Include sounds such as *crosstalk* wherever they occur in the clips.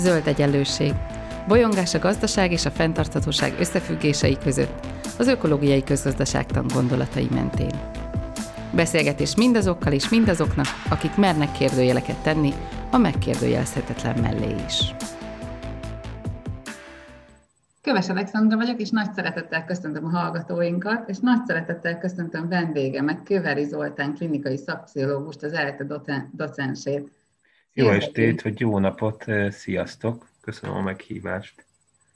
zöld egyenlőség, bolyongás a gazdaság és a fenntarthatóság összefüggései között, az ökológiai közgazdaságtan gondolatai mentén. Beszélgetés mindazokkal és mindazoknak, akik mernek kérdőjeleket tenni a megkérdőjelezhetetlen mellé is. Köves Alexandra vagyok, és nagy szeretettel köszöntöm a hallgatóinkat, és nagy szeretettel köszöntöm vendégemet, Köveri Zoltán, klinikai szakpszichológust, az ELTE docensét. Jó estét, vagy jó napot, sziasztok! Köszönöm a meghívást.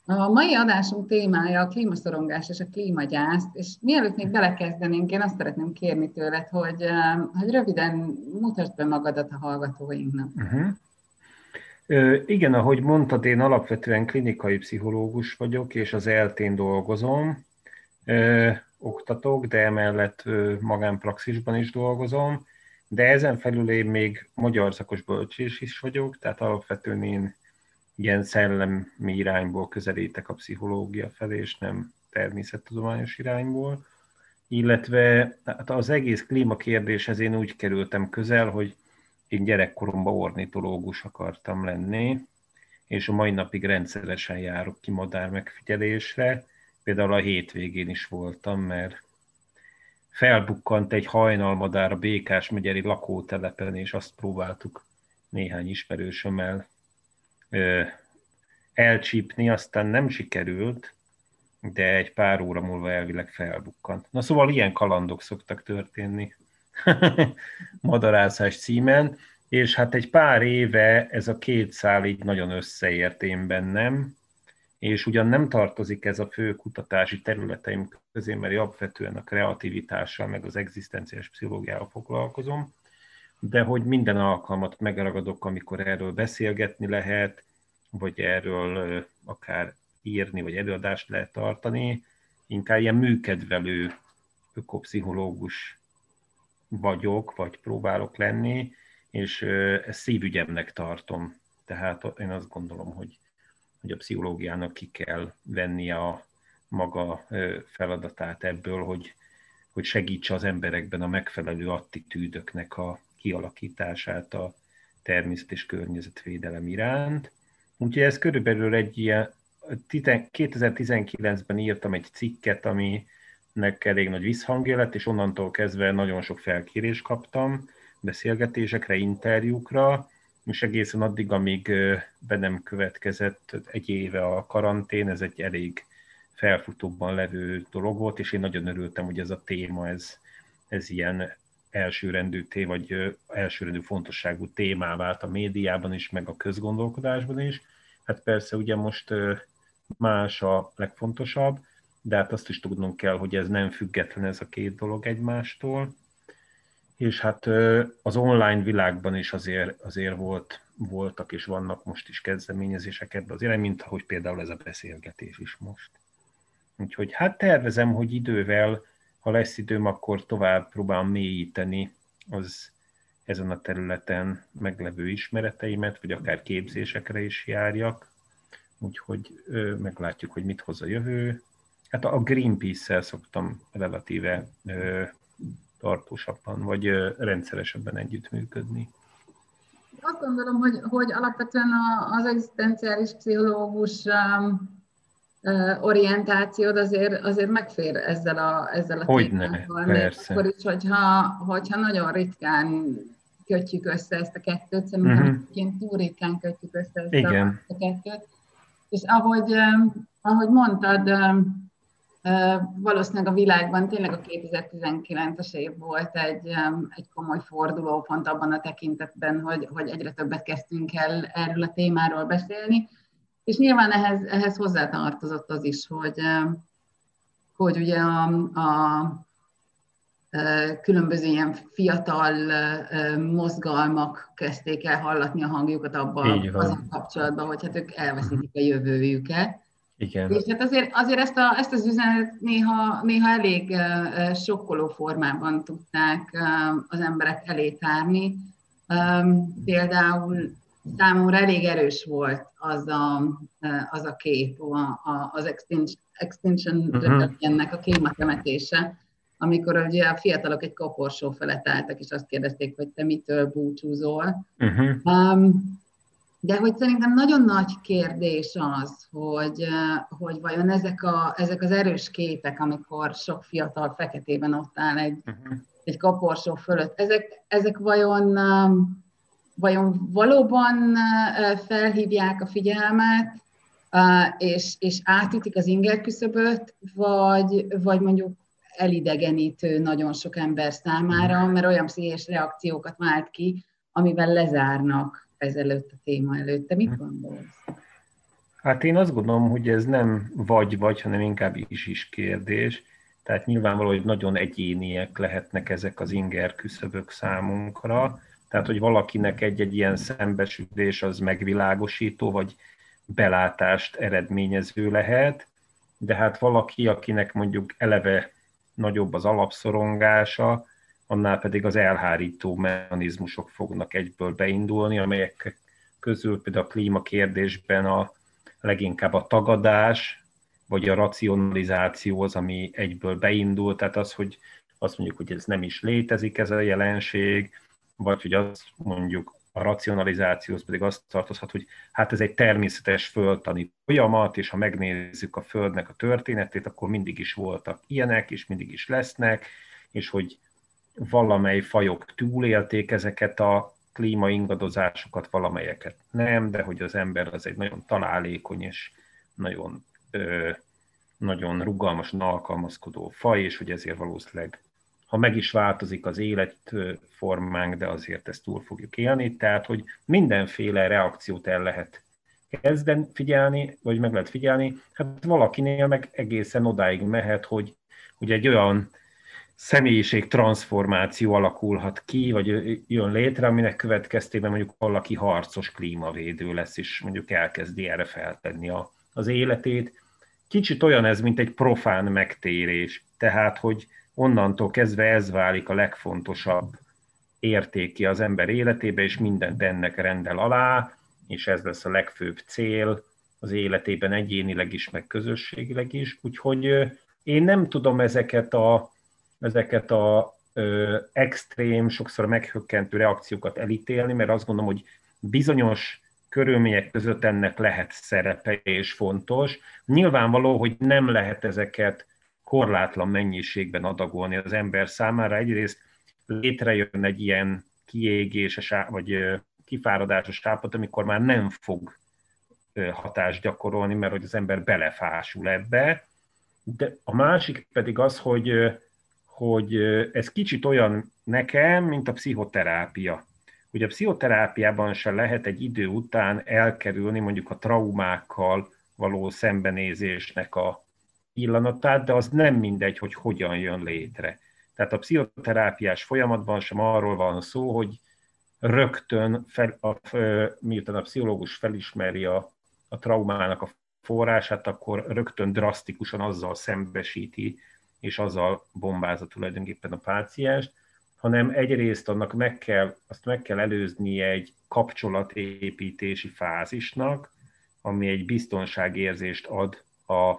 A mai adásunk témája a klímaszorongás és a klímagyász, és mielőtt még belekezdenénk, én azt szeretném kérni tőled, hogy, hogy röviden mutasd be magadat a hallgatóinknak. Uh-huh. Igen, ahogy mondtad, én alapvetően klinikai pszichológus vagyok, és az eltén dolgozom, ö, oktatok, de emellett ö, magánpraxisban is dolgozom, de ezen felül én még magyar szakos bölcsés is vagyok, tehát alapvetően én ilyen szellemi irányból közelítek a pszichológia felé, és nem természettudományos irányból. Illetve hát az egész klímakérdéshez én úgy kerültem közel, hogy én gyerekkoromban ornitológus akartam lenni, és a mai napig rendszeresen járok ki madár megfigyelésre. Például a hétvégén is voltam, mert felbukkant egy hajnalmadár a Békás megyeri lakótelepen, és azt próbáltuk néhány ismerősömmel ö, elcsípni, aztán nem sikerült, de egy pár óra múlva elvileg felbukkant. Na szóval ilyen kalandok szoktak történni *laughs* madarászás címen, és hát egy pár éve ez a két szál így nagyon összeért én bennem, és ugyan nem tartozik ez a fő kutatási területeim közé, mert alapvetően a kreativitással, meg az egzisztenciális pszichológiával foglalkozom, de hogy minden alkalmat megragadok, amikor erről beszélgetni lehet, vagy erről akár írni, vagy előadást lehet tartani, inkább ilyen műkedvelő ökopszichológus vagyok, vagy próbálok lenni, és ezt szívügyemnek tartom. Tehát én azt gondolom, hogy, hogy a pszichológiának ki kell vennie a maga feladatát ebből, hogy, hogy segítse az emberekben a megfelelő attitűdöknek a kialakítását a természet és környezetvédelem iránt. Úgyhogy ez körülbelül egy ilyen, 2019-ben írtam egy cikket, aminek elég nagy visszhangja lett, és onnantól kezdve nagyon sok felkérést kaptam beszélgetésekre, interjúkra, és egészen addig, amíg be nem következett egy éve a karantén, ez egy elég felfutóban levő dolog volt, és én nagyon örültem, hogy ez a téma, ez, ez ilyen elsőrendű té, vagy elsőrendű fontosságú témá vált a médiában is, meg a közgondolkodásban is. Hát persze ugye most más a legfontosabb, de hát azt is tudnunk kell, hogy ez nem független ez a két dolog egymástól. És hát az online világban is azért, azért volt, voltak és vannak most is kezdeményezések ebbe az irány, mint ahogy például ez a beszélgetés is most. Úgyhogy hát tervezem, hogy idővel, ha lesz időm, akkor tovább próbálom mélyíteni az ezen a területen meglevő ismereteimet, vagy akár képzésekre is járjak. Úgyhogy ö, meglátjuk, hogy mit hoz a jövő. Hát a Greenpeace-szel szoktam relatíve ö, tartósabban, vagy rendszeresebben együttműködni. Azt gondolom, hogy, hogy alapvetően az egzisztenciális pszichológus orientációd azért, azért megfér ezzel a, ezzel a Hogyne, témával. persze. Akkor is, hogyha, hogyha nagyon ritkán kötjük össze ezt a kettőt, szerintem uh-huh. túl ritkán kötjük össze ezt Igen. a kettőt. És ahogy, ahogy mondtad, valószínűleg a világban tényleg a 2019-es év volt egy, egy komoly fordulópont abban a tekintetben, hogy, hogy egyre többet kezdtünk el erről a témáról beszélni, és nyilván ehhez, ehhez hozzátartozott az is, hogy, hogy ugye a, a különböző ilyen fiatal mozgalmak kezdték el hallatni a hangjukat abban az kapcsolatban, hogy hát ők elveszítik a jövőjüket. Igen. És hát azért, azért ezt, a, ezt az üzenetet néha, néha elég sokkoló formában tudták az emberek elé tárni. Például számomra elég erős volt az a, az a kép, az Extinction, extinction uh-huh. ennek a klímatemetése, amikor ugye a fiatalok egy koporsó felett álltak, és azt kérdezték, hogy te mitől búcsúzol. Uh-huh. Um, De hogy szerintem nagyon nagy kérdés az, hogy, hogy vajon ezek, a, ezek az erős képek, amikor sok fiatal feketében ott áll egy, uh-huh. egy kaporsó fölött, ezek, ezek vajon, vajon valóban felhívják a figyelmet, és, és átütik az inger küszöböt, vagy, vagy mondjuk elidegenítő nagyon sok ember számára, mert olyan pszichés reakciókat vált ki, amivel lezárnak ezelőtt a téma előtt. Te mit hm. gondolsz? Hát én azt gondolom, hogy ez nem vagy-vagy, hanem inkább is-is kérdés. Tehát nyilvánvaló, hogy nagyon egyéniek lehetnek ezek az inger küszöbök számunkra. Tehát, hogy valakinek egy-egy ilyen szembesülés az megvilágosító, vagy belátást eredményező lehet, de hát valaki, akinek mondjuk eleve nagyobb az alapszorongása, annál pedig az elhárító mechanizmusok fognak egyből beindulni, amelyek közül például a klímakérdésben a leginkább a tagadás, vagy a racionalizáció az, ami egyből beindul, tehát az, hogy azt mondjuk, hogy ez nem is létezik ez a jelenség, vagy hogy azt mondjuk a racionalizációhoz pedig azt tartozhat, hogy hát ez egy természetes földtani folyamat, és ha megnézzük a Földnek a történetét, akkor mindig is voltak ilyenek, és mindig is lesznek, és hogy valamely fajok túlélték ezeket a klímaingadozásokat, valamelyeket nem, de hogy az ember az egy nagyon találékony és nagyon, ö, nagyon rugalmasan alkalmazkodó faj, és hogy ezért valószínűleg ha meg is változik az életformánk, de azért ezt túl fogjuk élni, tehát hogy mindenféle reakciót el lehet kezdeni figyelni, vagy meg lehet figyelni, hát valakinél meg egészen odáig mehet, hogy, hogy egy olyan személyiség transformáció alakulhat ki, vagy jön létre, aminek következtében mondjuk valaki harcos klímavédő lesz, és mondjuk elkezdi erre feltenni a, az életét. Kicsit olyan ez, mint egy profán megtérés, tehát, hogy onnantól kezdve ez válik a legfontosabb értéki az ember életébe, és mindent ennek rendel alá, és ez lesz a legfőbb cél az életében egyénileg is, meg közösségileg is. Úgyhogy én nem tudom ezeket a, ezeket a ö, extrém, sokszor meghökkentő reakciókat elítélni, mert azt gondolom, hogy bizonyos körülmények között ennek lehet szerepe és fontos. Nyilvánvaló, hogy nem lehet ezeket korlátlan mennyiségben adagolni az ember számára. Egyrészt létrejön egy ilyen kiégéses vagy kifáradásos állapot, amikor már nem fog hatást gyakorolni, mert hogy az ember belefásul ebbe. De a másik pedig az, hogy, hogy ez kicsit olyan nekem, mint a pszichoterápia. Hogy a pszichoterápiában se lehet egy idő után elkerülni mondjuk a traumákkal való szembenézésnek a, pillanatát, de az nem mindegy, hogy hogyan jön létre. Tehát a pszichoterápiás folyamatban sem arról van szó, hogy rögtön, fel, a, miután a pszichológus felismeri a, a traumának a forrását, akkor rögtön drasztikusan azzal szembesíti, és azzal bombázza tulajdonképpen a pácienst, hanem egyrészt annak meg kell, azt meg kell előznie egy kapcsolatépítési fázisnak, ami egy biztonságérzést ad a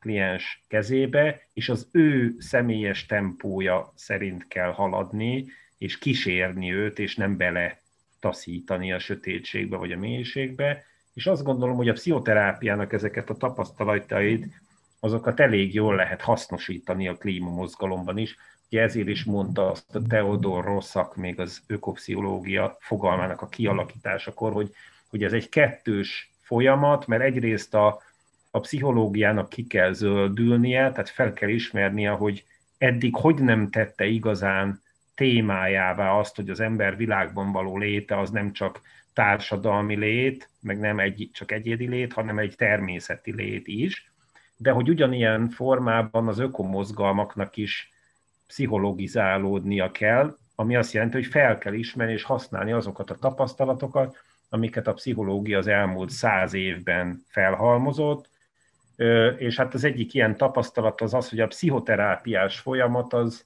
kliens kezébe, és az ő személyes tempója szerint kell haladni, és kísérni őt, és nem bele taszítani a sötétségbe vagy a mélységbe. És azt gondolom, hogy a pszichoterápiának ezeket a tapasztalatait, azokat elég jól lehet hasznosítani a klímamozgalomban is. Ugye ezért is mondta azt a Theodor Rosszak még az ökopszichológia fogalmának a kialakításakor, hogy, hogy ez egy kettős folyamat, mert egyrészt a, a pszichológiának ki kell zöldülnie, tehát fel kell ismernie, hogy eddig hogy nem tette igazán témájává azt, hogy az ember világban való léte az nem csak társadalmi lét, meg nem egy, csak egyédi lét, hanem egy természeti lét is, de hogy ugyanilyen formában az ökomozgalmaknak is pszichologizálódnia kell, ami azt jelenti, hogy fel kell ismerni és használni azokat a tapasztalatokat, amiket a pszichológia az elmúlt száz évben felhalmozott, és hát az egyik ilyen tapasztalat az az, hogy a pszichoterápiás folyamat az,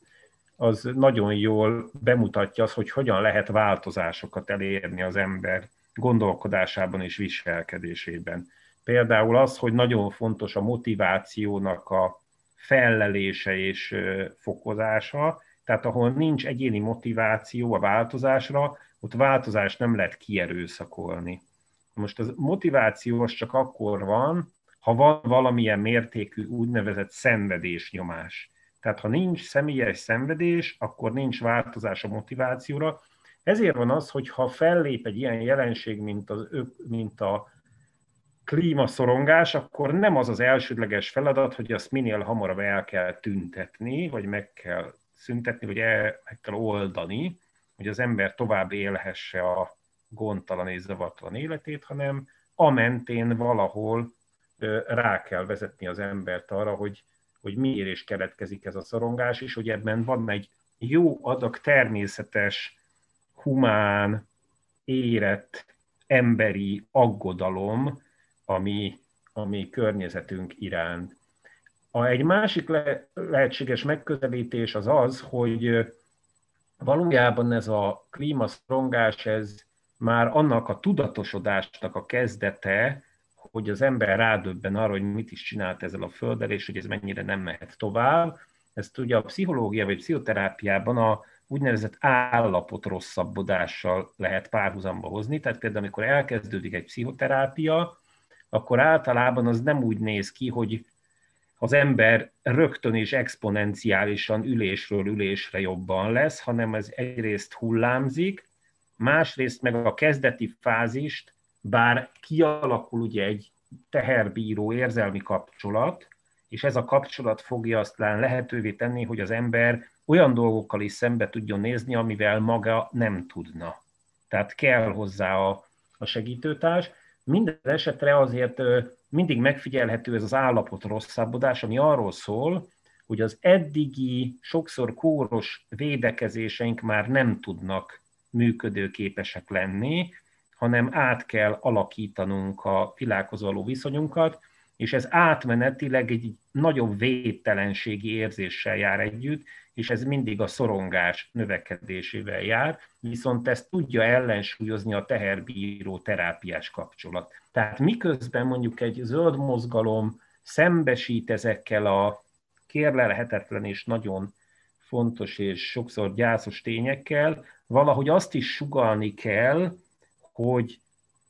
az nagyon jól bemutatja azt, hogy hogyan lehet változásokat elérni az ember gondolkodásában és viselkedésében. Például az, hogy nagyon fontos a motivációnak a fellelése és fokozása, tehát ahol nincs egyéni motiváció a változásra, ott változást nem lehet kierőszakolni. Most az motiváció az csak akkor van, ha van valamilyen mértékű úgynevezett szenvedésnyomás. Tehát ha nincs személyes szenvedés, akkor nincs változás a motivációra. Ezért van az, hogy ha fellép egy ilyen jelenség, mint, az, mint a klímaszorongás, akkor nem az az elsődleges feladat, hogy azt minél hamarabb el kell tüntetni, vagy meg kell szüntetni, vagy el, meg kell oldani, hogy az ember tovább élhesse a gondtalan és zavartalan életét, hanem a mentén valahol rá kell vezetni az embert arra, hogy, hogy miért is keletkezik ez a szorongás, és hogy ebben van egy jó adag természetes, humán, érett, emberi aggodalom, ami, ami környezetünk iránt. A, egy másik le, lehetséges megközelítés az az, hogy valójában ez a klímaszorongás, ez már annak a tudatosodásnak a kezdete, hogy az ember rádöbben arra, hogy mit is csinált ezzel a földdel, és hogy ez mennyire nem mehet tovább. Ezt ugye a pszichológia vagy pszichoterápiában a úgynevezett állapot rosszabbodással lehet párhuzamba hozni. Tehát például, amikor elkezdődik egy pszichoterápia, akkor általában az nem úgy néz ki, hogy az ember rögtön és exponenciálisan ülésről ülésre jobban lesz, hanem ez egyrészt hullámzik, másrészt meg a kezdeti fázist, bár kialakul ugye egy teherbíró érzelmi kapcsolat, és ez a kapcsolat fogja azt lehetővé tenni, hogy az ember olyan dolgokkal is szembe tudjon nézni, amivel maga nem tudna. Tehát kell hozzá a, a segítőtárs. Minden esetre azért mindig megfigyelhető ez az állapot rosszabbodás, ami arról szól, hogy az eddigi, sokszor kóros védekezéseink már nem tudnak működőképesek lenni, hanem át kell alakítanunk a világhoz való viszonyunkat, és ez átmenetileg egy nagyobb védtelenségi érzéssel jár együtt, és ez mindig a szorongás növekedésével jár, viszont ezt tudja ellensúlyozni a teherbíró terápiás kapcsolat. Tehát miközben mondjuk egy zöld mozgalom szembesít ezekkel a kérlelhetetlen és nagyon fontos és sokszor gyászos tényekkel, valahogy azt is sugalni kell, hogy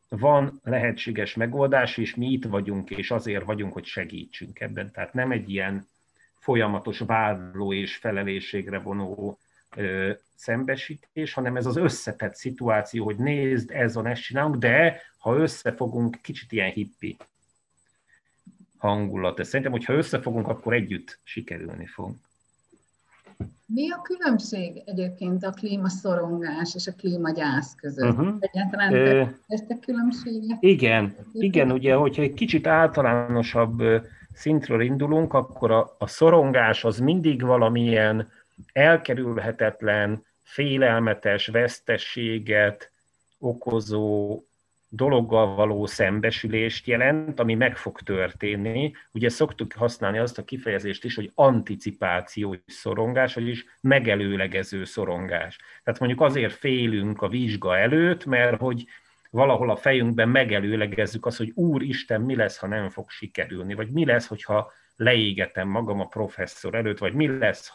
van lehetséges megoldás, és mi itt vagyunk, és azért vagyunk, hogy segítsünk ebben. Tehát nem egy ilyen folyamatos vádló és felelősségre vonó ö, szembesítés, hanem ez az összetett szituáció, hogy nézd, ez van, ezt csinálunk, de ha összefogunk, kicsit ilyen hippi hangulat. Szerintem, hogyha összefogunk, akkor együtt sikerülni fog. Mi a különbség egyébként a klímaszorongás és a klímagyász között? Uh-huh. Egyáltalán uh, ezt különbséget? Igen, igen, ugye, hogyha egy kicsit általánosabb szintről indulunk, akkor a, a szorongás az mindig valamilyen elkerülhetetlen, félelmetes vesztességet okozó dologgal való szembesülést jelent, ami meg fog történni. Ugye szoktuk használni azt a kifejezést is, hogy anticipációs szorongás, vagyis megelőlegező szorongás. Tehát mondjuk azért félünk a vizsga előtt, mert hogy valahol a fejünkben megelőlegezzük azt, hogy Úristen, mi lesz, ha nem fog sikerülni, vagy mi lesz, hogyha leégetem magam a professzor előtt, vagy mi lesz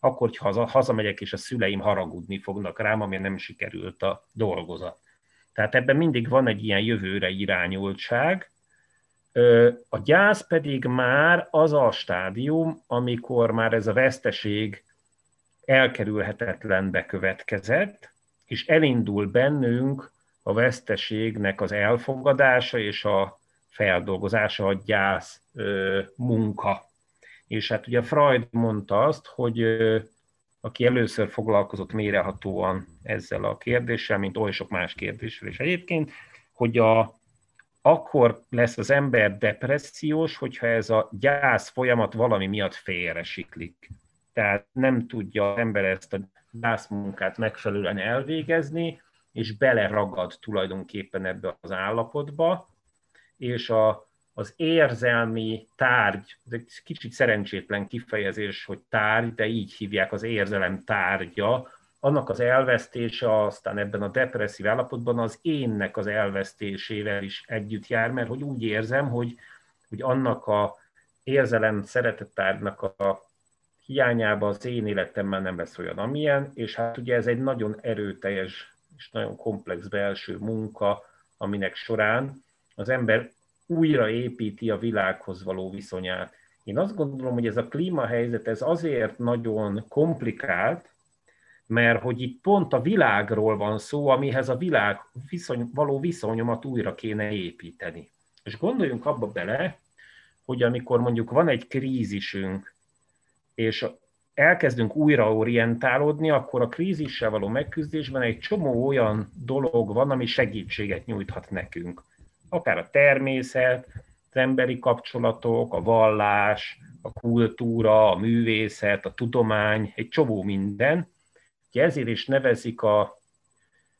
akkor, ha hazamegyek, és a szüleim haragudni fognak rám, ami nem sikerült a dolgozat. Tehát ebben mindig van egy ilyen jövőre irányultság. A gyász pedig már az a stádium, amikor már ez a veszteség elkerülhetetlen bekövetkezett, és elindul bennünk a veszteségnek az elfogadása és a feldolgozása, a gyász munka. És hát ugye Freud mondta azt, hogy aki először foglalkozott mérehatóan ezzel a kérdéssel, mint oly sok más kérdéssel is egyébként, hogy a, akkor lesz az ember depressziós, hogyha ez a gyász folyamat valami miatt félre siklik. Tehát nem tudja az ember ezt a gyászmunkát megfelelően elvégezni, és beleragad tulajdonképpen ebbe az állapotba, és a, az érzelmi tárgy, ez egy kicsit szerencsétlen kifejezés, hogy tárgy, de így hívják az érzelem tárgya, annak az elvesztése aztán ebben a depresszív állapotban az énnek az elvesztésével is együtt jár, mert hogy úgy érzem, hogy, hogy annak a érzelem szeretettárgynak a hiányában az én életemben nem lesz olyan, amilyen, és hát ugye ez egy nagyon erőteljes és nagyon komplex belső munka, aminek során az ember újra építi a világhoz való viszonyát. Én azt gondolom, hogy ez a klímahelyzet ez azért nagyon komplikált, mert hogy itt pont a világról van szó, amihez a világ viszony, való viszonyomat újra kéne építeni. És gondoljunk abba bele, hogy amikor mondjuk van egy krízisünk, és elkezdünk újra orientálódni, akkor a krízissel való megküzdésben egy csomó olyan dolog van, ami segítséget nyújthat nekünk. Akár a természet, az emberi kapcsolatok, a vallás, a kultúra, a művészet, a tudomány, egy csomó minden. Ugye ezért is nevezik a,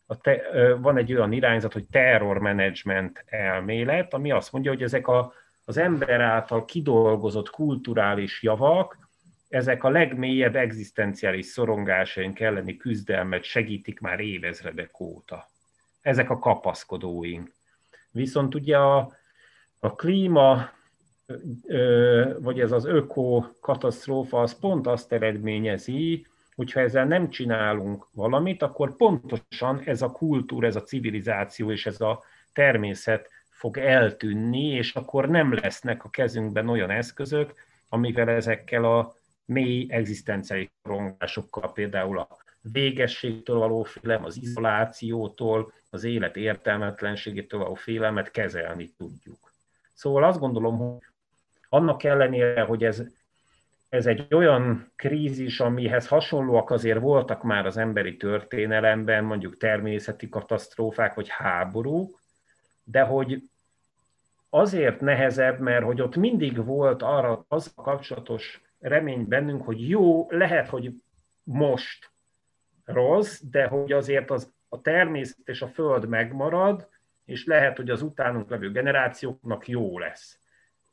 a te, van egy olyan irányzat, hogy terror management elmélet, ami azt mondja, hogy ezek a, az ember által kidolgozott kulturális javak, ezek a legmélyebb egzisztenciális szorongásaink elleni küzdelmet segítik már évezredek óta. Ezek a kapaszkodóink. Viszont ugye a, a klíma, vagy ez az öko katasztrófa, az pont azt eredményezi, hogyha ezzel nem csinálunk valamit, akkor pontosan ez a kultúra, ez a civilizáció és ez a természet fog eltűnni, és akkor nem lesznek a kezünkben olyan eszközök, amivel ezekkel a mély egzisztenciai korongásokkal, például a végességtől való félelem, az izolációtól, az élet értelmetlenségétől való félelmet kezelni tudjuk. Szóval azt gondolom, hogy annak ellenére, hogy ez, ez egy olyan krízis, amihez hasonlóak azért voltak már az emberi történelemben, mondjuk természeti katasztrófák vagy háborúk, de hogy azért nehezebb, mert hogy ott mindig volt arra az kapcsolatos remény bennünk, hogy jó, lehet, hogy most rossz, de hogy azért az, a természet és a föld megmarad, és lehet, hogy az utánunk levő generációknak jó lesz.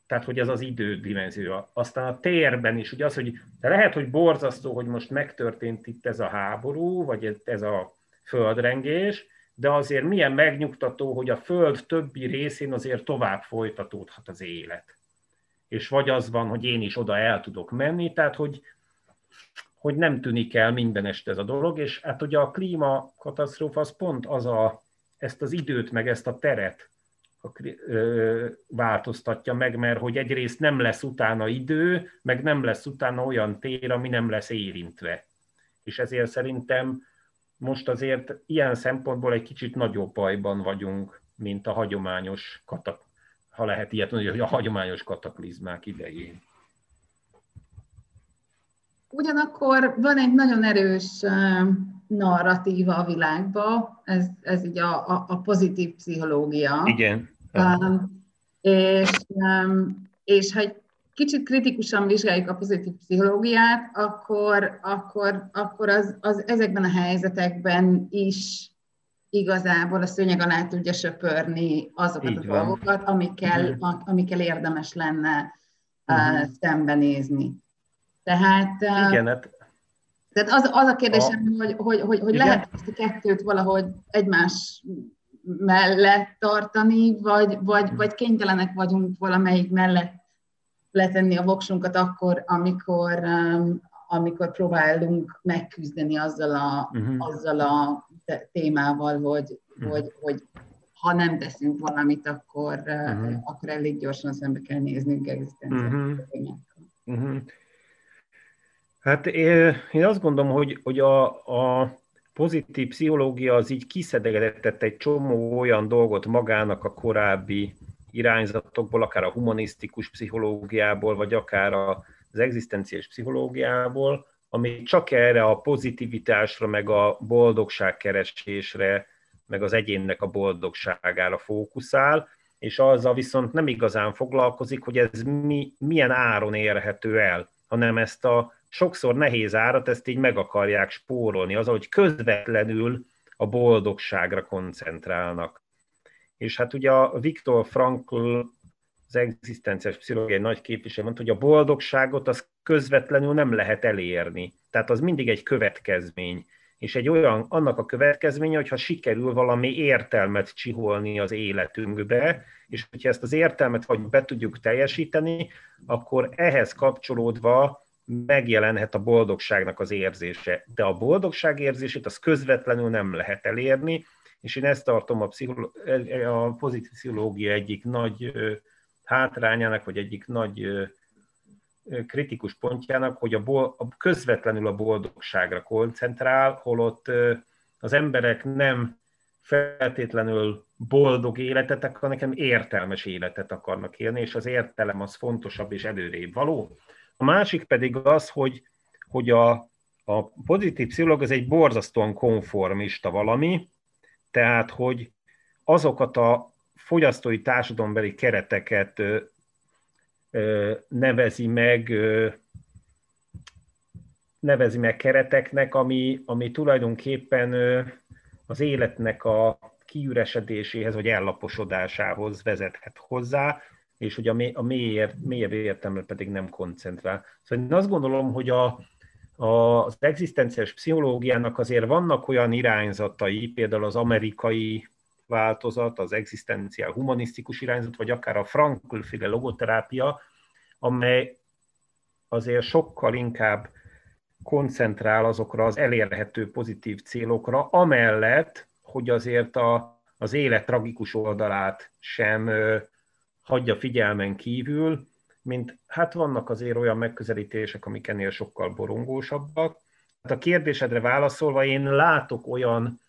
Tehát, hogy ez az idődimenzió. Aztán a térben is, ugye az, hogy lehet, hogy borzasztó, hogy most megtörtént itt ez a háború, vagy ez a földrengés, de azért milyen megnyugtató, hogy a föld többi részén azért tovább folytatódhat az élet és vagy az van, hogy én is oda el tudok menni, tehát hogy, hogy nem tűnik el minden este ez a dolog, és hát ugye a klímakatasztrófa az pont az a, ezt az időt, meg ezt a teret változtatja meg, mert hogy egyrészt nem lesz utána idő, meg nem lesz utána olyan tér, ami nem lesz érintve. És ezért szerintem most azért ilyen szempontból egy kicsit nagyobb bajban vagyunk, mint a hagyományos katak ha lehet ilyet mondani, hogy a hagyományos kataklizmák idején. Ugyanakkor van egy nagyon erős narratíva a világban, ez, ez így a, a, a pozitív pszichológia. Igen. Um, és, um, és ha egy kicsit kritikusan vizsgáljuk a pozitív pszichológiát, akkor, akkor, akkor az, az ezekben a helyzetekben is igazából a szőnyeg alá tudja söpörni azokat Így a van. dolgokat, amikkel, uh-huh. amikkel érdemes lenne uh-huh. uh, szembenézni. Tehát, uh, Igen, hát... tehát az, az a kérdésem, a... hogy, hogy, hogy, hogy lehet ezt a kettőt valahogy egymás mellett tartani, vagy, vagy, vagy kénytelenek vagyunk valamelyik mellett letenni a voksunkat akkor, amikor, um, amikor próbálunk megküzdeni azzal a, uh-huh. azzal a témával, hogy, uh-huh. hogy, hogy ha nem teszünk valamit, akkor, uh-huh. akkor elég gyorsan szembe kell néznünk egzisztenciális uh-huh. uh-huh. Hát én azt gondolom, hogy, hogy a, a pozitív pszichológia az így kiszedegetett egy csomó olyan dolgot magának a korábbi irányzatokból, akár a humanisztikus pszichológiából, vagy akár az egzisztenciális pszichológiából, ami csak erre a pozitivitásra, meg a boldogságkeresésre, meg az egyénnek a boldogságára fókuszál, és azzal viszont nem igazán foglalkozik, hogy ez mi, milyen áron érhető el, hanem ezt a sokszor nehéz árat, ezt így meg akarják spórolni, az, hogy közvetlenül a boldogságra koncentrálnak. És hát ugye a Viktor Frankl az egzisztenciás pszichológiai nagy képviselő mondta, hogy a boldogságot az közvetlenül nem lehet elérni. Tehát az mindig egy következmény. És egy olyan, annak a következménye, hogyha sikerül valami értelmet csiholni az életünkbe, és hogyha ezt az értelmet vagy be tudjuk teljesíteni, akkor ehhez kapcsolódva megjelenhet a boldogságnak az érzése. De a boldogság érzését az közvetlenül nem lehet elérni, és én ezt tartom a, pszicholo- a pozitív pszichológia egyik nagy hátrányának, vagy egyik nagy kritikus pontjának, hogy a, bol- a közvetlenül a boldogságra koncentrál, holott az emberek nem feltétlenül boldog életet akarnak, hanem értelmes életet akarnak élni, és az értelem az fontosabb és előrébb való. A másik pedig az, hogy, hogy a, a pozitív pszichológ az egy borzasztóan konformista valami, tehát, hogy azokat a fogyasztói társadalombeli kereteket nevezi meg, nevezi meg kereteknek, ami, ami tulajdonképpen az életnek a kiüresedéséhez vagy ellaposodásához vezethet hozzá, és hogy a, mély, a mélyért, mélyebb értelme pedig nem koncentrál. Szóval én azt gondolom, hogy a, a, az egzisztenciális pszichológiának azért vannak olyan irányzatai, például az amerikai változat, az egzisztenciál humanisztikus irányzat, vagy akár a Frankl-féle logoterápia, amely azért sokkal inkább koncentrál azokra az elérhető pozitív célokra, amellett, hogy azért a, az élet tragikus oldalát sem ö, hagyja figyelmen kívül, mint hát vannak azért olyan megközelítések, amik ennél sokkal borongósabbak. Hát a kérdésedre válaszolva én látok olyan,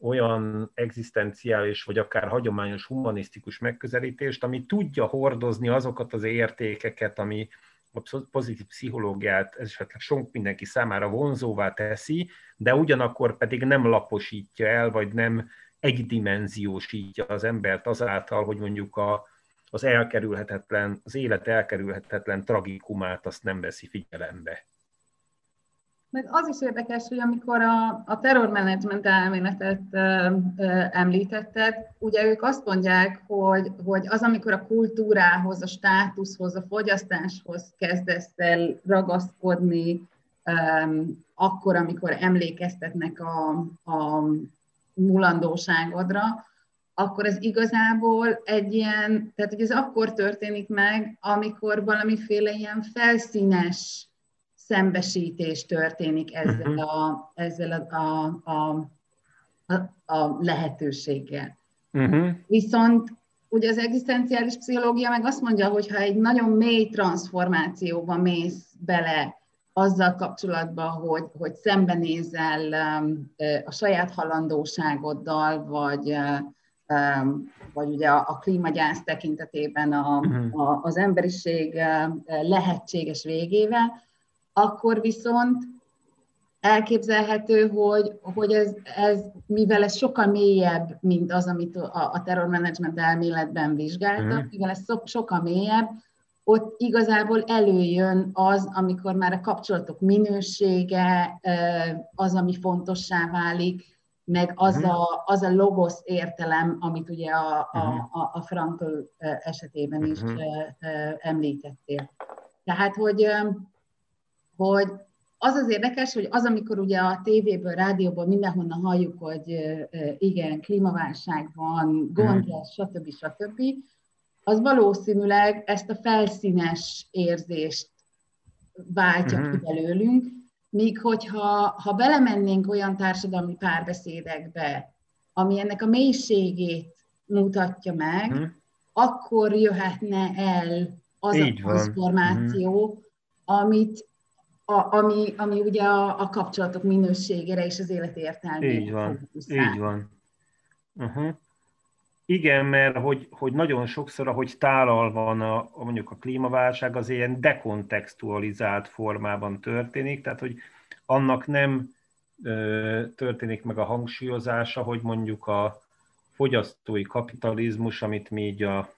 olyan egzisztenciális, vagy akár hagyományos humanisztikus megközelítést, ami tudja hordozni azokat az értékeket, ami, a pozitív pszichológiát esetleg sok mindenki számára vonzóvá teszi, de ugyanakkor pedig nem laposítja el, vagy nem egydimenziósítja az embert azáltal, hogy mondjuk a, az elkerülhetetlen, az élet elkerülhetetlen tragikumát azt nem veszi figyelembe. Meg az is érdekes, hogy amikor a, a terrormenedzsment elméletet ö, ö, említetted, ugye ők azt mondják, hogy, hogy az, amikor a kultúrához, a státuszhoz, a fogyasztáshoz kezdesz el ragaszkodni, ö, akkor, amikor emlékeztetnek a, a mulandóságodra, akkor ez igazából egy ilyen, tehát hogy ez akkor történik meg, amikor valamiféle ilyen felszínes szembesítés történik ezzel mhm. a, ezzel a, a, a, a lehetőséggel. Uh-huh. Viszont ugye az egzisztenciális pszichológia meg azt mondja, hogy ha egy nagyon mély transformációba mész bele azzal kapcsolatban, hogy, hogy szembenézel um, a saját halandóságoddal, vagy, um, vagy ugye a, klímagyász tekintetében a, uh-huh. a, az emberiség lehetséges végével, akkor viszont elképzelhető, hogy, hogy ez, ez, mivel ez sokkal mélyebb, mint az, amit a, a terrormenedzsment elméletben vizsgáltak, mm. mivel ez so, sokkal mélyebb, ott igazából előjön az, amikor már a kapcsolatok minősége az, ami fontossá válik, meg az, mm. a, az a logosz értelem, amit ugye a, a, mhm. a, Frankl esetében is mm. említettél. Tehát, hogy hogy az az érdekes, hogy az, amikor ugye a tévéből, rádióból mindenhonnan halljuk, hogy igen, klímaválság van, gond mhm. lesz, stb. stb., az valószínűleg ezt a felszínes érzést váltja uh-huh. ki belőlünk, míg hogyha ha belemennénk olyan társadalmi párbeszédekbe, ami ennek a mélységét mutatja meg, uh-huh. akkor jöhetne el az Így a transformáció, uh-huh. amit a, ami, ami ugye a, a kapcsolatok minőségére és az élet értelmére. Így van, így van. Uh-huh. Igen, mert hogy, hogy nagyon sokszor, ahogy tálal van a, a, mondjuk a klímaválság, az ilyen dekontextualizált formában történik, tehát hogy annak nem ö, történik meg a hangsúlyozása, hogy mondjuk a fogyasztói kapitalizmus, amit mi így a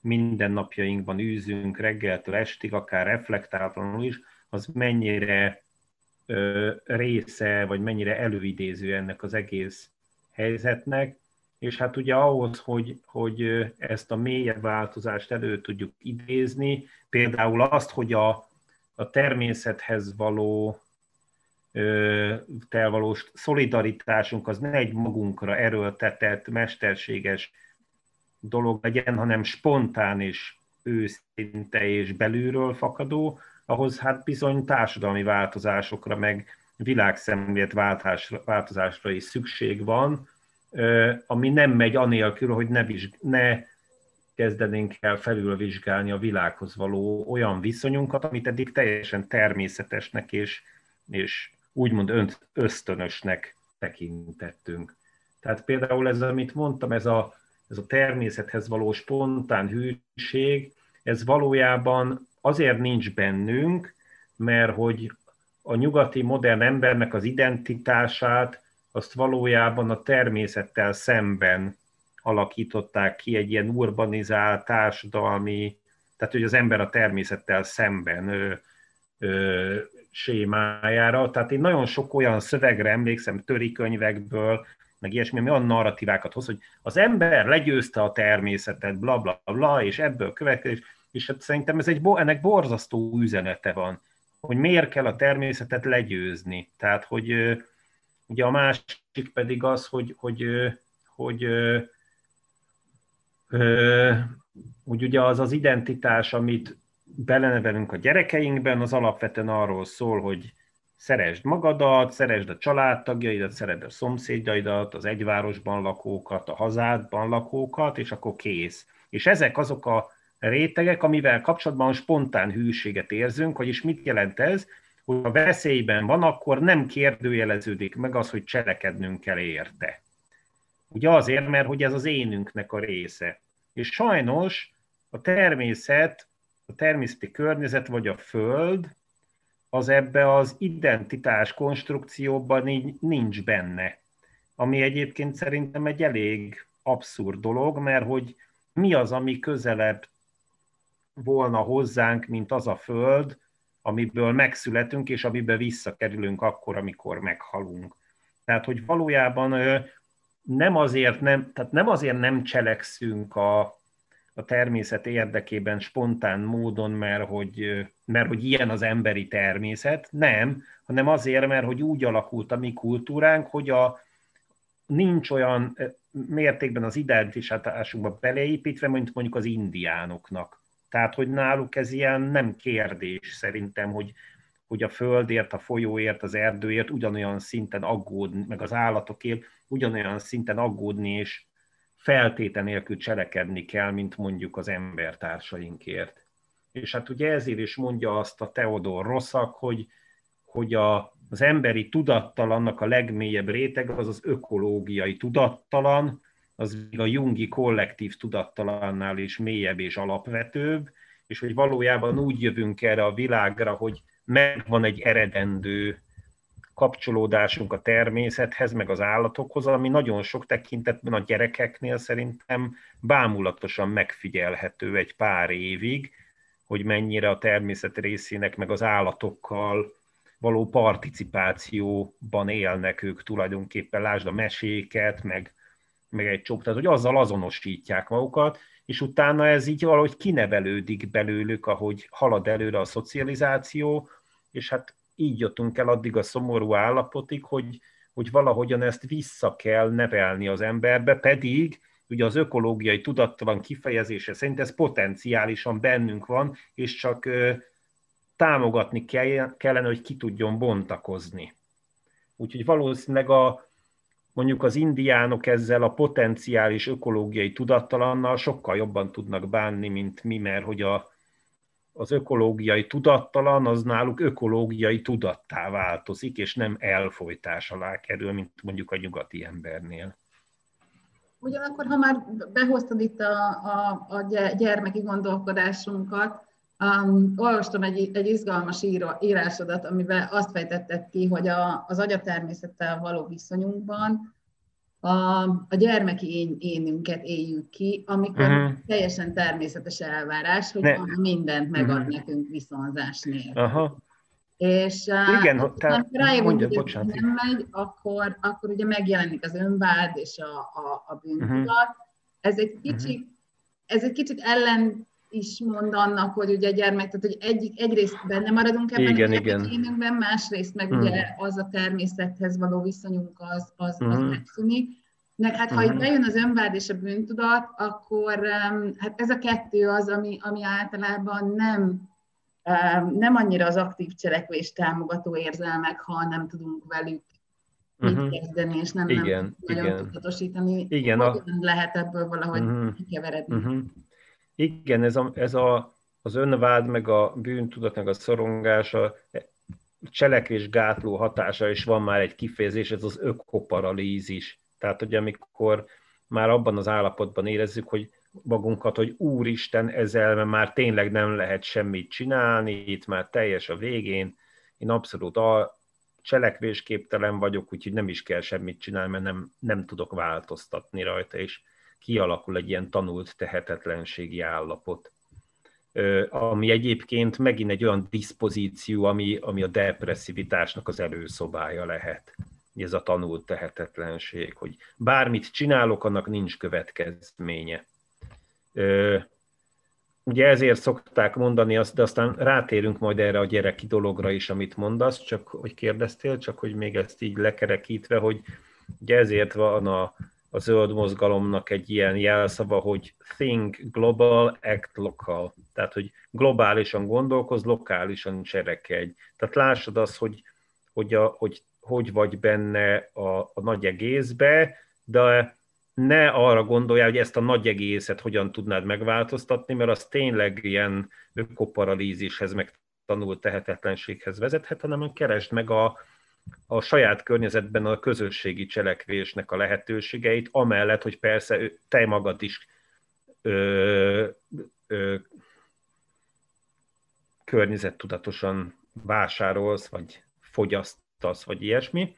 mindennapjainkban űzünk reggeltől estig, akár reflektáltanul is, az mennyire ö, része, vagy mennyire előidéző ennek az egész helyzetnek, és hát ugye ahhoz, hogy, hogy ezt a mélyebb változást elő tudjuk idézni, például azt, hogy a, a természethez való telvalós szolidaritásunk az ne egy magunkra erőltetett, mesterséges dolog legyen, hanem spontán és őszinte és belülről fakadó, ahhoz hát bizony társadalmi változásokra, meg világszemlélet változásra is szükség van, ami nem megy anélkül, hogy ne, vizsg- ne kezdenénk el felülvizsgálni a világhoz való olyan viszonyunkat, amit eddig teljesen természetesnek és, és úgymond ösztönösnek tekintettünk. Tehát például ez, amit mondtam, ez a, ez a természethez való spontán hűség, ez valójában azért nincs bennünk, mert hogy a nyugati modern embernek az identitását azt valójában a természettel szemben alakították ki egy ilyen urbanizált társadalmi, tehát hogy az ember a természettel szemben ö, ö, sémájára. Tehát én nagyon sok olyan szövegre emlékszem könyvekből, meg ilyesmi, ami olyan narratívákat hoz, hogy az ember legyőzte a természetet, bla bla bla, és ebből következik, és hát szerintem ez egy, ennek borzasztó üzenete van, hogy miért kell a természetet legyőzni. Tehát, hogy ugye a másik pedig az, hogy, hogy, hogy, hogy, hogy ugye az az identitás, amit belenevelünk a gyerekeinkben, az alapvetően arról szól, hogy szeresd magadat, szeresd a családtagjaidat, szeresd a szomszédjaidat, az egyvárosban lakókat, a hazádban lakókat, és akkor kész. És ezek azok a rétegek, amivel kapcsolatban spontán hűséget érzünk, vagyis mit jelent ez? Hogy a veszélyben van, akkor nem kérdőjeleződik meg az, hogy cselekednünk kell érte. Ugye azért, mert hogy ez az énünknek a része. És sajnos a természet, a természeti környezet vagy a föld, az ebbe az identitás konstrukcióban így nincs benne. Ami egyébként szerintem egy elég abszurd dolog, mert hogy mi az, ami közelebb volna hozzánk, mint az a föld, amiből megszületünk, és amiben visszakerülünk akkor, amikor meghalunk. Tehát, hogy valójában nem azért nem, tehát nem azért nem cselekszünk a, a természet érdekében spontán módon, mert hogy, mert hogy ilyen az emberi természet, nem, hanem azért, mert hogy úgy alakult a mi kultúránk, hogy a, nincs olyan mértékben az identitásunkba beleépítve, mint mondjuk az indiánoknak. Tehát, hogy náluk ez ilyen nem kérdés szerintem, hogy, hogy a földért, a folyóért, az erdőért ugyanolyan szinten aggódni, meg az állatokért ugyanolyan szinten aggódni és feltéten nélkül cselekedni kell, mint mondjuk az embertársainkért. És hát ugye ezért is mondja azt a Teodor Rosszak, hogy, hogy a, az emberi tudattalannak a legmélyebb réteg az az ökológiai tudattalan, az a jungi kollektív tudattalannál is mélyebb és alapvetőbb, és hogy valójában úgy jövünk erre a világra, hogy megvan egy eredendő kapcsolódásunk a természethez, meg az állatokhoz, ami nagyon sok tekintetben a gyerekeknél szerintem bámulatosan megfigyelhető egy pár évig, hogy mennyire a természet részének, meg az állatokkal való participációban élnek ők tulajdonképpen, lásd a meséket, meg meg egy csomó, tehát hogy azzal azonosítják magukat, és utána ez így valahogy kinevelődik belőlük, ahogy halad előre a szocializáció, és hát így jöttünk el addig a szomorú állapotig, hogy, hogy valahogyan ezt vissza kell nevelni az emberbe, pedig ugye az ökológiai tudattalan kifejezése szerint ez potenciálisan bennünk van, és csak ö, támogatni kell, kellene, hogy ki tudjon bontakozni. Úgyhogy valószínűleg a, mondjuk az indiánok ezzel a potenciális ökológiai tudattalannal sokkal jobban tudnak bánni, mint mi, mert hogy a, az ökológiai tudattalan az náluk ökológiai tudattá változik, és nem elfolytás alá kerül, mint mondjuk a nyugati embernél. Ugyanakkor, ha már behoztad itt a, a, a gyermeki gondolkodásunkat, Um, olvastam egy, egy izgalmas író, írásodat, amiben azt fejtetted ki, hogy a, az agyatermészettel való viszonyunkban a, a gyermeki én, énünket éljük ki, amikor uh-huh. teljesen természetes elvárás, hogy ne. mindent megad uh-huh. nekünk viszonzás nélkül. Uh-huh. És Igen, uh, rájövünk, hogy ez nem megy, akkor, akkor ugye megjelenik az önvád és a, a, a bűntudat. Uh-huh. Ez egy kicsit, uh-huh. ez egy kicsit ellen is mond annak, hogy ugye a gyermek, tehát hogy egy, egyrészt benne maradunk ebben igen, a igen. másrészt meg mm. ugye az a természethez való viszonyunk az, az, mm. az hmm. megszűnik. Meg hát, ha mm. itt bejön az önvád és a bűntudat, akkor hát ez a kettő az, ami, ami általában nem, nem annyira az aktív cselekvés támogató érzelmek, ha nem tudunk velük mit uh-huh. kezdeni, és nem, igen, nem nagyon igen. tudatosítani. Igen, a... lehet ebből valahogy uh-huh. kikeveredni. Uh-huh. Igen, ez, a, ez a, az önvád, meg a bűntudat, meg a szorongása, cselekvés gátló hatása is van már egy kifejezés, ez az ökoparalízis. Tehát, hogy amikor már abban az állapotban érezzük, hogy magunkat, hogy úristen, ezzel már tényleg nem lehet semmit csinálni, itt már teljes a végén, én abszolút a cselekvésképtelen vagyok, úgyhogy nem is kell semmit csinálni, mert nem, nem tudok változtatni rajta, és kialakul egy ilyen tanult tehetetlenségi állapot ami egyébként megint egy olyan diszpozíció, ami, ami a depresszivitásnak az előszobája lehet. Ez a tanult tehetetlenség, hogy bármit csinálok, annak nincs következménye. Ugye ezért szokták mondani azt, de aztán rátérünk majd erre a gyereki dologra is, amit mondasz, csak hogy kérdeztél, csak hogy még ezt így lekerekítve, hogy ugye ezért van a, a zöld mozgalomnak egy ilyen jelszava, hogy think global, act local. Tehát, hogy globálisan gondolkoz, lokálisan cselekedj. Tehát lássad azt, hogy hogy, a, hogy, hogy vagy benne a, a nagy egészbe, de ne arra gondoljál, hogy ezt a nagy egészet hogyan tudnád megváltoztatni, mert az tényleg ilyen ökoparalízishez, meg tanult tehetetlenséghez vezethet, hanem keresd meg a, a saját környezetben a közösségi cselekvésnek a lehetőségeit, amellett, hogy persze te magad is ö, ö, környezettudatosan vásárolsz, vagy fogyasztasz, vagy ilyesmi.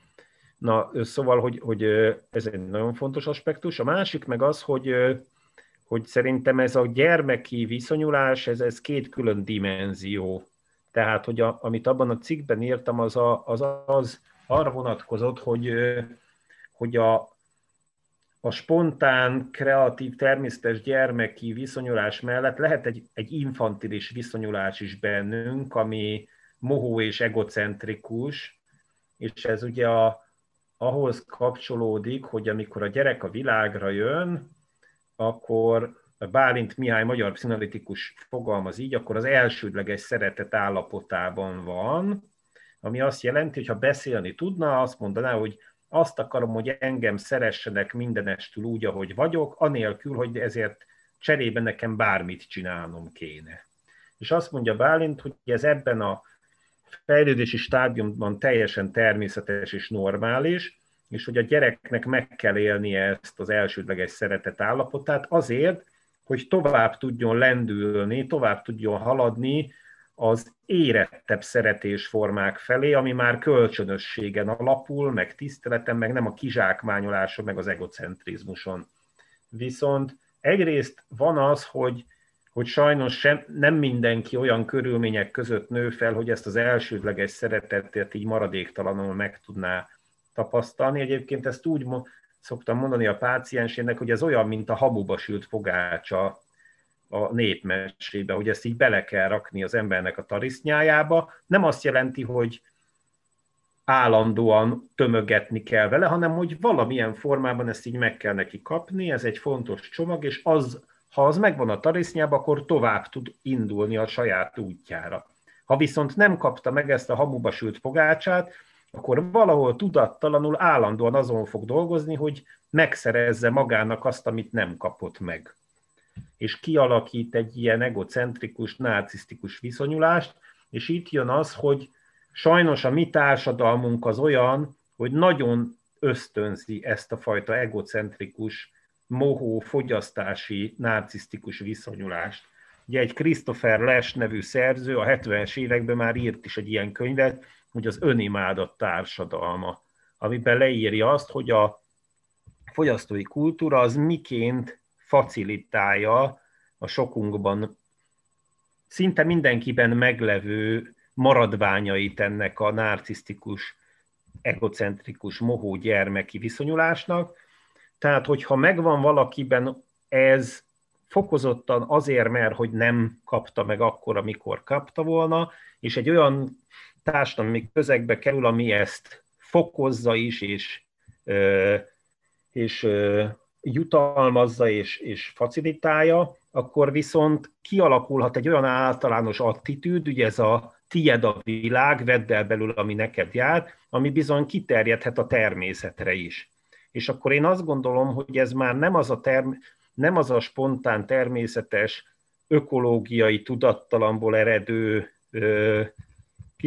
Na, szóval, hogy, hogy ez egy nagyon fontos aspektus. A másik meg az, hogy, hogy szerintem ez a gyermeki viszonyulás, ez, ez két külön dimenzió. Tehát, hogy a, amit abban a cikkben írtam, az, a, az, az arra vonatkozott, hogy, hogy a, a spontán, kreatív, természetes gyermeki viszonyulás mellett lehet egy, egy infantilis viszonyulás is bennünk, ami mohó és egocentrikus, és ez ugye a, ahhoz kapcsolódik, hogy amikor a gyerek a világra jön, akkor Bálint Mihály magyar pszichonalitikus fogalmaz így, akkor az elsődleges szeretet állapotában van, ami azt jelenti, hogy ha beszélni tudna, azt mondaná, hogy azt akarom, hogy engem szeressenek mindenestül úgy, ahogy vagyok, anélkül, hogy ezért cserébe nekem bármit csinálnom kéne. És azt mondja Bálint, hogy ez ebben a fejlődési stádiumban teljesen természetes és normális, és hogy a gyereknek meg kell élnie ezt az elsődleges szeretet állapotát azért, hogy tovább tudjon lendülni, tovább tudjon haladni az érettebb szeretésformák felé, ami már kölcsönösségen alapul, meg tiszteleten, meg nem a kizsákmányoláson, meg az egocentrizmuson. Viszont egyrészt van az, hogy, hogy sajnos sem, nem mindenki olyan körülmények között nő fel, hogy ezt az elsődleges szeretetet így maradéktalanul meg tudná tapasztalni. Egyébként ezt úgy szoktam mondani a páciensének, hogy ez olyan, mint a hamuba sült fogácsa a népmesébe, hogy ezt így bele kell rakni az embernek a tarisznyájába. Nem azt jelenti, hogy állandóan tömögetni kell vele, hanem hogy valamilyen formában ezt így meg kell neki kapni, ez egy fontos csomag, és az, ha az megvan a tarisznyába, akkor tovább tud indulni a saját útjára. Ha viszont nem kapta meg ezt a hamuba sült pogácsát, akkor valahol tudattalanul állandóan azon fog dolgozni, hogy megszerezze magának azt, amit nem kapott meg. És kialakít egy ilyen egocentrikus, narcisztikus viszonyulást, és itt jön az, hogy sajnos a mi társadalmunk az olyan, hogy nagyon ösztönzi ezt a fajta egocentrikus, mohó, fogyasztási, narcisztikus viszonyulást. Ugye egy Christopher Lesch nevű szerző a 70-es években már írt is egy ilyen könyvet, hogy az önimádat társadalma, amiben leírja azt, hogy a fogyasztói kultúra az miként facilitálja a sokunkban szinte mindenkiben meglevő maradványait ennek a narcisztikus, egocentrikus, mohó gyermeki viszonyulásnak. Tehát, hogyha megvan valakiben ez fokozottan azért, mert hogy nem kapta meg akkor, amikor kapta volna, és egy olyan társadalmi közegbe kerül, ami ezt fokozza is, és, és jutalmazza és, és facilitálja, akkor viszont kialakulhat egy olyan általános attitűd, ugye ez a tied a világ, vedd el belül, ami neked jár, ami bizony kiterjedhet a természetre is. És akkor én azt gondolom, hogy ez már nem az a, term- nem az a spontán, természetes, ökológiai, tudattalamból eredő,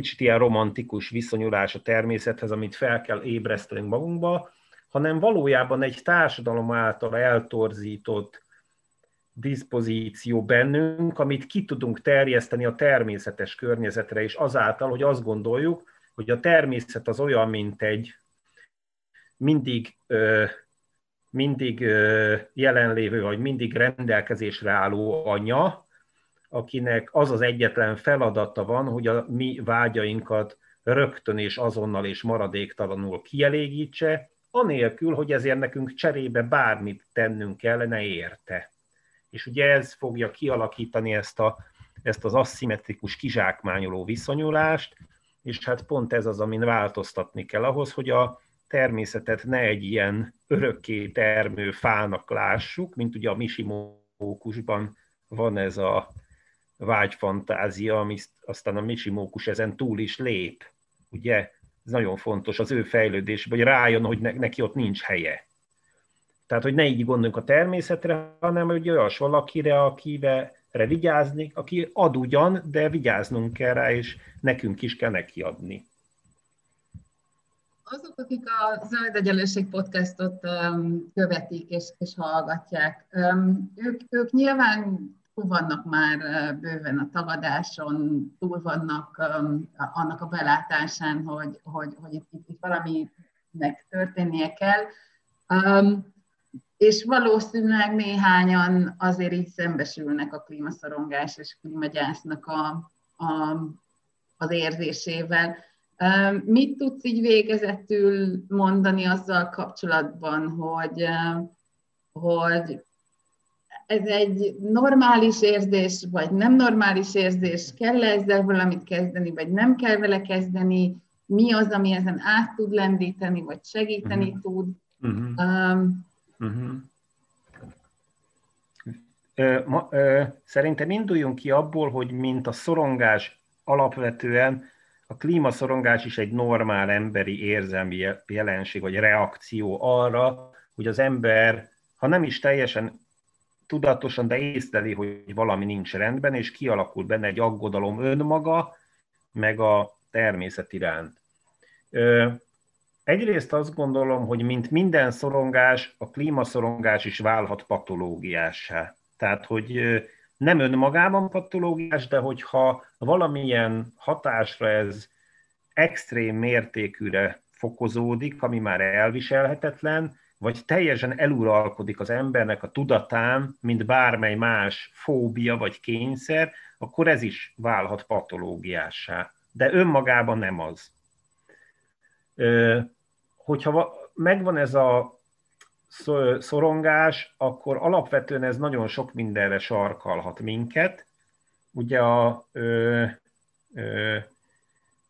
kicsit ilyen romantikus viszonyulás a természethez, amit fel kell ébresztenünk magunkba, hanem valójában egy társadalom által eltorzított diszpozíció bennünk, amit ki tudunk terjeszteni a természetes környezetre is azáltal, hogy azt gondoljuk, hogy a természet az olyan, mint egy mindig, mindig jelenlévő, vagy mindig rendelkezésre álló anya, akinek az az egyetlen feladata van, hogy a mi vágyainkat rögtön és azonnal és maradéktalanul kielégítse, anélkül, hogy ezért nekünk cserébe bármit tennünk kellene érte. És ugye ez fogja kialakítani ezt, a, ezt az aszimmetrikus kizsákmányoló viszonyulást, és hát pont ez az, amin változtatni kell ahhoz, hogy a természetet ne egy ilyen örökké termő fának lássuk, mint ugye a misimókusban van ez a vágyfantázia, ami aztán a misimókus ezen túl is lép. Ugye ez nagyon fontos az ő fejlődésben, hogy rájön, hogy neki ott nincs helye. Tehát, hogy ne így gondoljunk a természetre, hanem hogy olyas valakire, akivel vigyázni, aki ad ugyan, de vigyáznunk kell rá, és nekünk is kell neki adni. Azok, akik a Zöld Egyenlőség podcastot um, követik és, és hallgatják, um, ők, ők nyilván túl vannak már bőven a tagadáson, túl vannak um, annak a belátásán, hogy, hogy, hogy itt, itt, itt valaminek történnie kell. Um, és valószínűleg néhányan azért így szembesülnek a klímaszorongás és klímagyásznak a, a, az érzésével. Um, mit tudsz így végezetül mondani azzal kapcsolatban, hogy, hogy ez egy normális érzés, vagy nem normális érzés, kell -e ezzel valamit kezdeni, vagy nem kell vele kezdeni, mi az, ami ezen át tud lendíteni, vagy segíteni uh-huh. tud. Uh-huh. Um, uh-huh. Ö, ma, ö, szerintem induljunk ki abból, hogy mint a szorongás alapvetően a klímaszorongás is egy normál emberi érzelmi jelenség, vagy reakció arra, hogy az ember, ha nem is teljesen tudatosan, de észleli, hogy valami nincs rendben, és kialakul benne egy aggodalom önmaga, meg a természet iránt. Egyrészt azt gondolom, hogy mint minden szorongás, a klímaszorongás is válhat patológiássá. Tehát, hogy nem önmagában patológiás, de hogyha valamilyen hatásra ez extrém mértékűre fokozódik, ami már elviselhetetlen, vagy teljesen eluralkodik az embernek a tudatán, mint bármely más fóbia vagy kényszer, akkor ez is válhat patológiássá. De önmagában nem az. Hogyha megvan ez a szorongás, akkor alapvetően ez nagyon sok mindenre sarkalhat minket. Ugye a,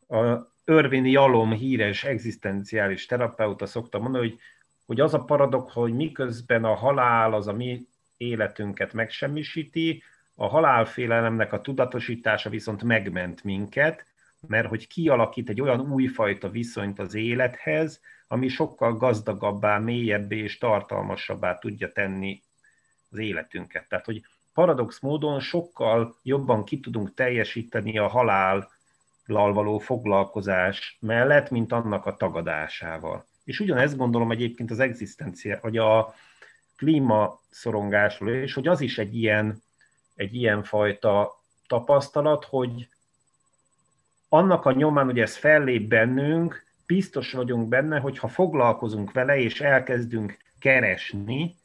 a Örvini Jalom híres egzisztenciális terapeuta szokta mondani, hogy hogy az a paradok, hogy miközben a halál az a mi életünket megsemmisíti, a halálfélelemnek a tudatosítása viszont megment minket, mert hogy kialakít egy olyan újfajta viszonyt az élethez, ami sokkal gazdagabbá, mélyebbé és tartalmasabbá tudja tenni az életünket. Tehát, hogy paradox módon sokkal jobban ki tudunk teljesíteni a halállal való foglalkozás mellett, mint annak a tagadásával. És ugyanezt gondolom egyébként az egzisztencia, vagy a klímaszorongásról és hogy az is egy ilyen, egy ilyen fajta tapasztalat, hogy annak a nyomán, hogy ez fellép bennünk, biztos vagyunk benne, hogy ha foglalkozunk vele, és elkezdünk keresni,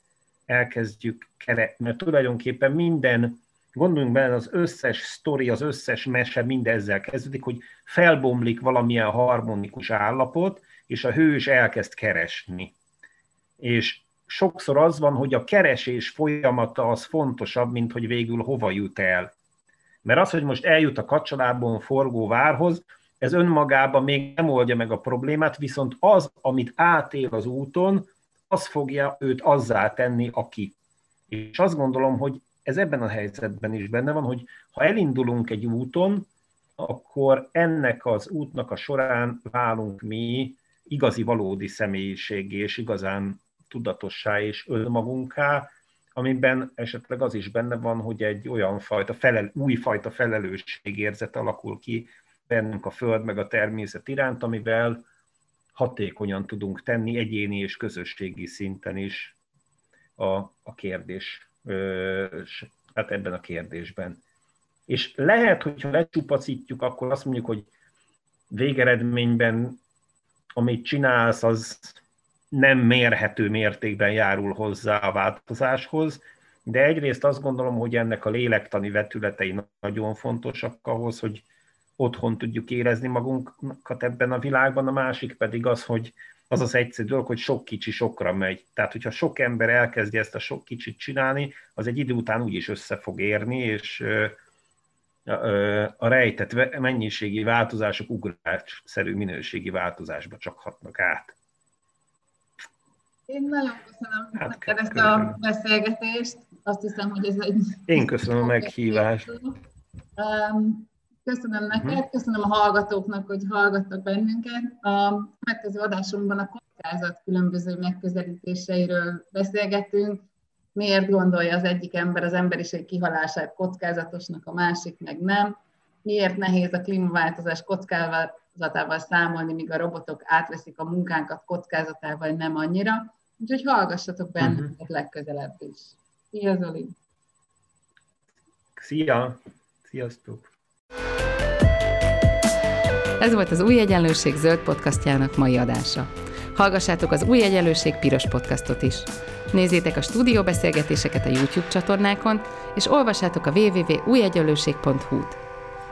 elkezdjük keresni, mert tulajdonképpen minden, gondoljunk bele, az összes sztori, az összes mese mindezzel kezdődik, hogy felbomlik valamilyen harmonikus állapot, és a hős elkezd keresni. És sokszor az van, hogy a keresés folyamata az fontosabb, mint hogy végül hova jut el. Mert az, hogy most eljut a kacsalábon forgó várhoz, ez önmagában még nem oldja meg a problémát, viszont az, amit átél az úton, az fogja őt azzá tenni, aki. És azt gondolom, hogy ez ebben a helyzetben is benne van, hogy ha elindulunk egy úton, akkor ennek az útnak a során válunk mi igazi valódi személyiségé és igazán tudatossá és önmagunká, amiben esetleg az is benne van, hogy egy olyan fajta felel, újfajta felelősségérzet alakul ki bennünk a Föld meg a természet iránt, amivel hatékonyan tudunk tenni egyéni és közösségi szinten is a, a kérdés, hát ebben a kérdésben. És lehet, hogyha lecsupacítjuk, akkor azt mondjuk, hogy végeredményben, amit csinálsz, az nem mérhető mértékben járul hozzá a változáshoz, de egyrészt azt gondolom, hogy ennek a lélektani vetületei nagyon fontosak ahhoz, hogy otthon tudjuk érezni magunkat ebben a világban, a másik pedig az, hogy az az egyszerű dolog, hogy sok kicsi sokra megy. Tehát, hogyha sok ember elkezdi ezt a sok kicsit csinálni, az egy idő után úgyis össze fog érni, és a rejtett mennyiségi változások ugrásszerű minőségi változásba csak hatnak át. Én nagyon köszönöm hát, neked ezt a beszélgetést. Azt hiszem, hogy ez egy... Én köszönöm a meghívást. Köszönöm neked, uh-huh. köszönöm a hallgatóknak, hogy hallgattak bennünket. A következő adásunkban a kockázat különböző megközelítéseiről beszélgetünk. Miért gondolja az egyik ember az emberiség kihalását kockázatosnak, a másik meg nem? Miért nehéz a klímaváltozás kockázatával számolni, míg a robotok átveszik a munkánkat kockázatával, nem annyira? Úgyhogy hallgassatok bennünket uh-huh. legközelebb is. Szia, Zoli! Szia! Sziasztok! Ez volt az Új Egyenlőség zöld podcastjának mai adása. Hallgassátok az Új Egyenlőség piros podcastot is. Nézzétek a stúdióbeszélgetéseket a YouTube csatornákon, és olvassátok a www.újegyenlőség.hu-t.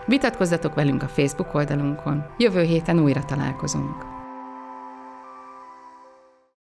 Vitatkozzatok velünk a Facebook oldalunkon. Jövő héten újra találkozunk.